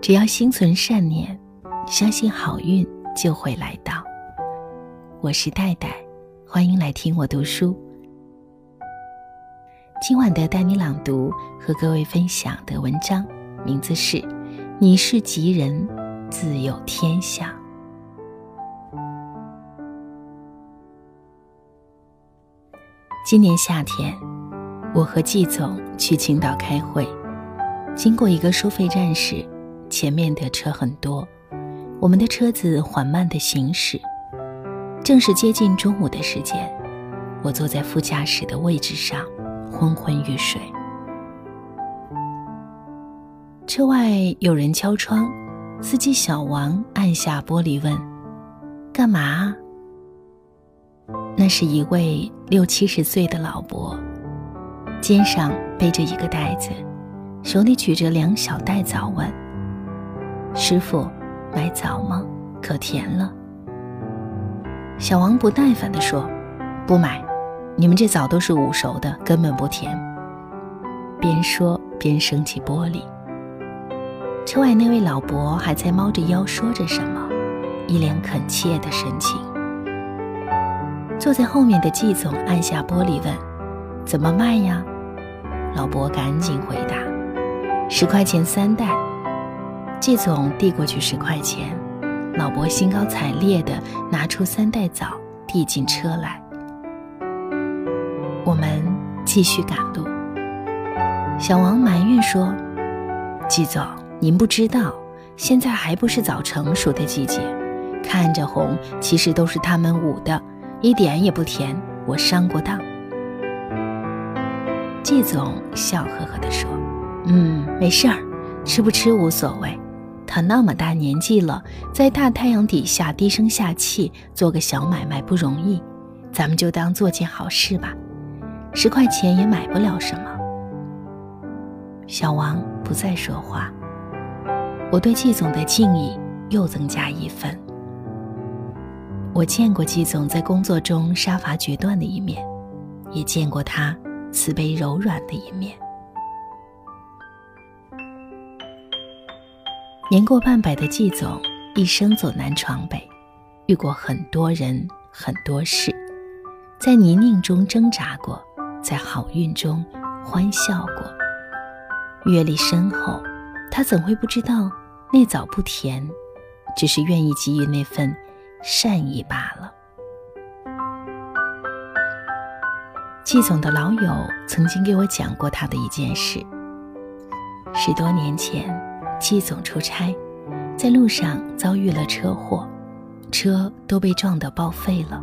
只要心存善念，相信好运就会来到。我是戴戴，欢迎来听我读书。今晚的带你朗读和各位分享的文章，名字是《你是吉人，自有天相》。今年夏天，我和季总去青岛开会，经过一个收费站时，前面的车很多，我们的车子缓慢的行驶。正是接近中午的时间，我坐在副驾驶的位置上，昏昏欲睡。车外有人敲窗，司机小王按下玻璃问：“干嘛？”那是一位六七十岁的老伯，肩上背着一个袋子，手里举着两小袋枣，问：“师傅，买枣吗？可甜了。”小王不耐烦地说：“不买，你们这枣都是捂熟的，根本不甜。”边说边升起玻璃。车外那位老伯还在猫着腰说着什么，一脸恳切的神情。坐在后面的季总按下玻璃问：“怎么卖呀？”老伯赶紧回答：“十块钱三袋。”季总递过去十块钱。老伯兴高采烈地拿出三袋枣，递进车来。我们继续赶路。小王埋怨说：“季总，您不知道，现在还不是枣成熟的季节，看着红，其实都是他们捂的，一点也不甜。我上过当。”季总笑呵呵地说：“嗯，没事儿，吃不吃无所谓。”他那么大年纪了，在大太阳底下低声下气做个小买卖不容易，咱们就当做件好事吧。十块钱也买不了什么。小王不再说话，我对季总的敬意又增加一分。我见过季总在工作中杀伐决断的一面，也见过他慈悲柔软的一面。年过半百的季总，一生走南闯北，遇过很多人很多事，在泥泞中挣扎过，在好运中欢笑过。阅历深厚，他怎会不知道那枣不甜，只是愿意给予那份善意罢了。季总的老友曾经给我讲过他的一件事，十多年前。季总出差，在路上遭遇了车祸，车都被撞得报废了，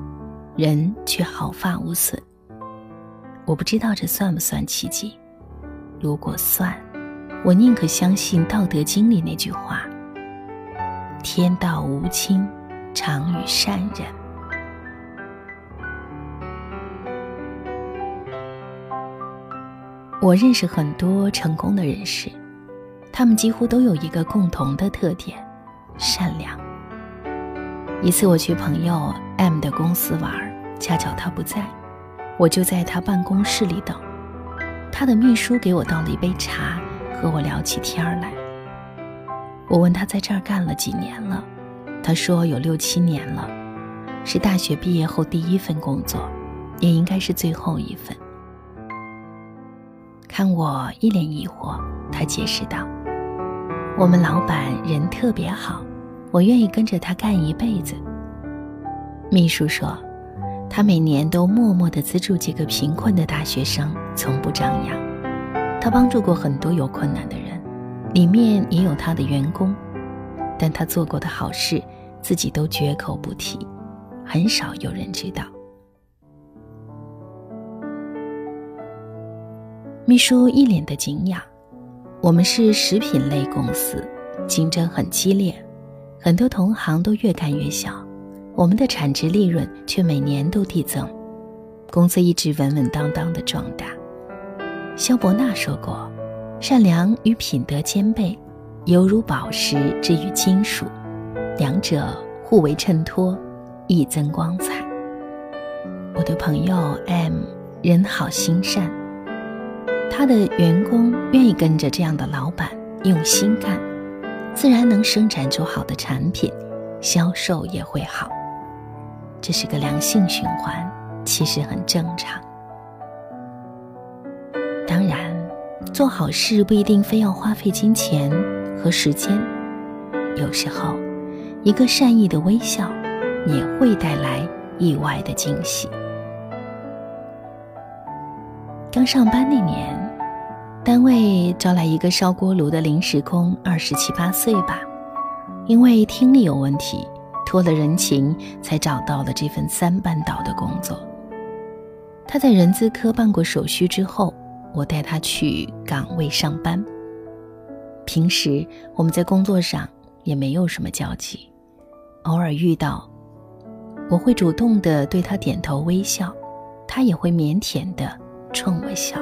人却毫发无损。我不知道这算不算奇迹？如果算，我宁可相信《道德经》里那句话：“天道无亲，常与善人。”我认识很多成功的人士。他们几乎都有一个共同的特点：善良。一次我去朋友 M 的公司玩，恰巧他不在，我就在他办公室里等。他的秘书给我倒了一杯茶，和我聊起天儿来。我问他在这儿干了几年了，他说有六七年了，是大学毕业后第一份工作，也应该是最后一份。看我一脸疑惑，他解释道。我们老板人特别好，我愿意跟着他干一辈子。秘书说，他每年都默默地资助几个贫困的大学生，从不张扬。他帮助过很多有困难的人，里面也有他的员工，但他做过的好事，自己都绝口不提，很少有人知道。秘书一脸的敬仰。我们是食品类公司，竞争很激烈，很多同行都越干越小，我们的产值利润却每年都递增，公司一直稳稳当当的壮大。肖伯纳说过：“善良与品德兼备，犹如宝石之于金属，两者互为衬托，益增光彩。”我的朋友 M 人好心善。他的员工愿意跟着这样的老板用心干，自然能生产出好的产品，销售也会好。这是个良性循环，其实很正常。当然，做好事不一定非要花费金钱和时间，有时候，一个善意的微笑，也会带来意外的惊喜。刚上班那年，单位招来一个烧锅炉的临时工，二十七八岁吧，因为听力有问题。托了人情，才找到了这份三班倒的工作。他在人资科办过手续之后，我带他去岗位上班。平时我们在工作上也没有什么交集，偶尔遇到，我会主动的对他点头微笑，他也会腼腆的冲我笑。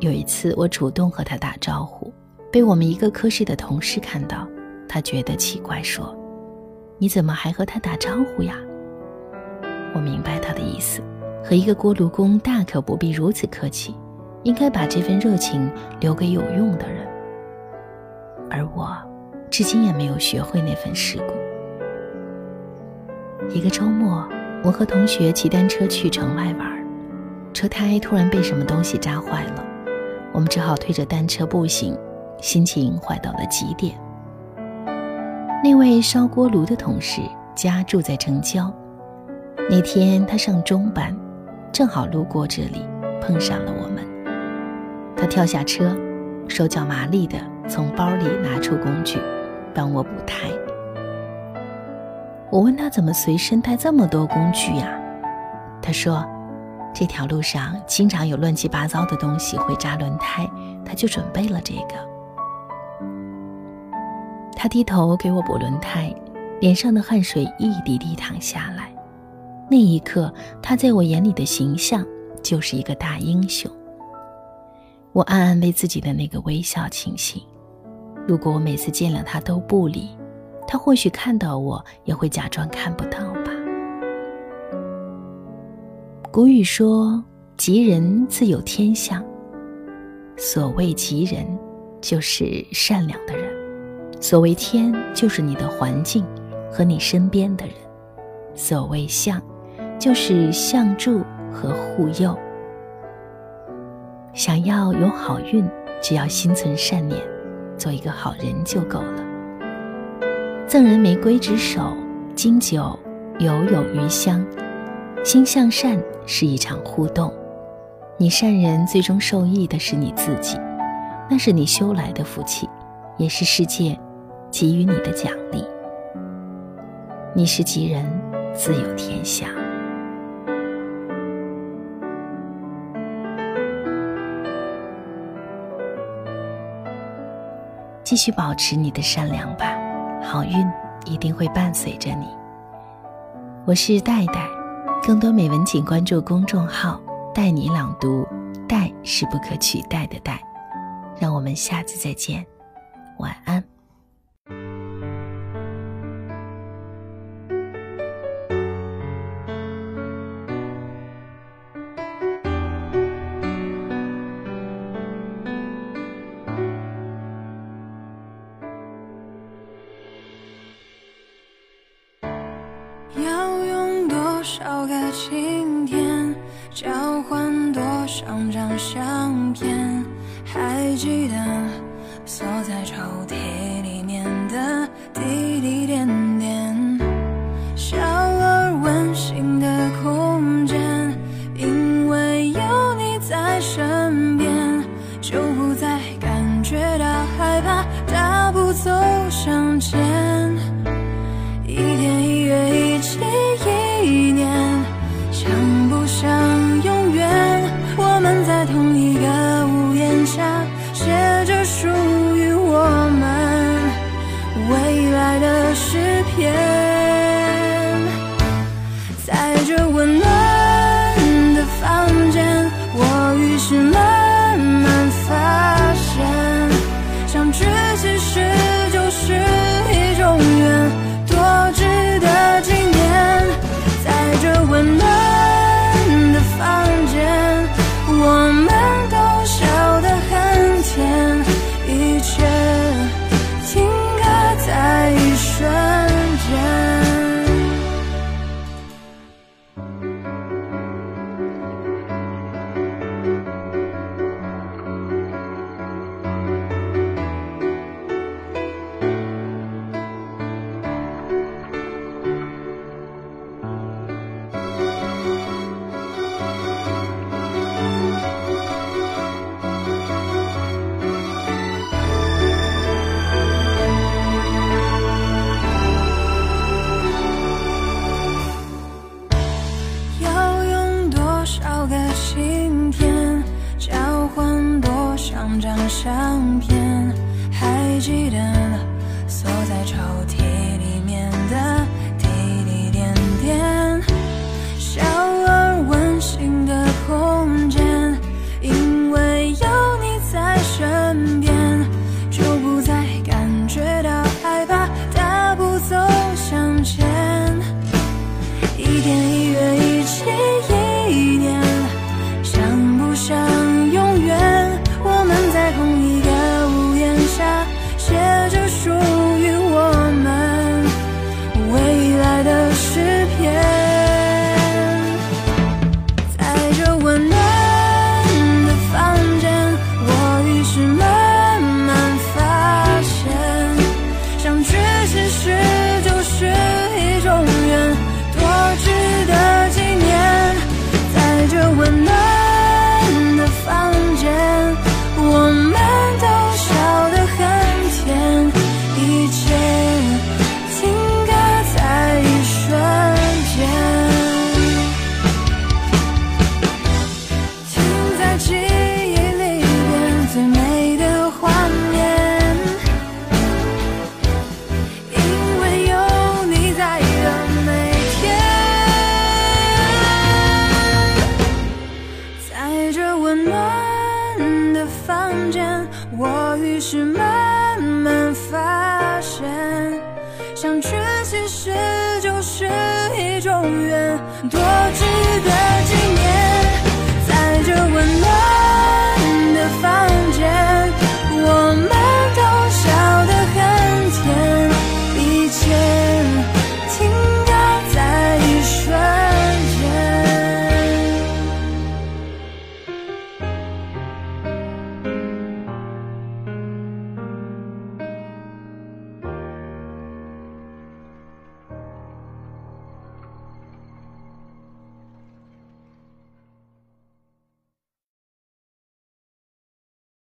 有一次我主动和他打招呼，被我们一个科室的同事看到，他觉得奇怪，说。你怎么还和他打招呼呀？我明白他的意思，和一个锅炉工大可不必如此客气，应该把这份热情留给有用的人。而我，至今也没有学会那份世故。一个周末，我和同学骑单车去城外玩，车胎突然被什么东西扎坏了，我们只好推着单车步行，心情坏到了极点。那位烧锅炉的同事家住在城郊，那天他上中班，正好路过这里，碰上了我们。他跳下车，手脚麻利的从包里拿出工具，帮我补胎。我问他怎么随身带这么多工具呀？他说，这条路上经常有乱七八糟的东西会扎轮胎，他就准备了这个。他低头给我补轮胎，脸上的汗水一滴滴淌下来。那一刻，他在我眼里的形象就是一个大英雄。我暗暗为自己的那个微笑庆幸。如果我每次见了他都不理，他或许看到我也会假装看不到。古语说：“吉人自有天相。”所谓吉人，就是善良的人。所谓天，就是你的环境和你身边的人；所谓相，就是相助和护佑。想要有好运，只要心存善念，做一个好人就够了。赠人玫瑰之手，经久犹有余香。心向善是一场互动，你善人最终受益的是你自己，那是你修来的福气，也是世界。给予你的奖励，你是吉人，自有天相。继续保持你的善良吧，好运一定会伴随着你。我是戴戴，更多美文请关注公众号“带你朗读”，带是不可取代的带。让我们下次再见，晚安。上张相片？还记得锁在抽屉里面的滴滴点点，是慢慢发现，相聚其实就是一种缘，多值得纪念。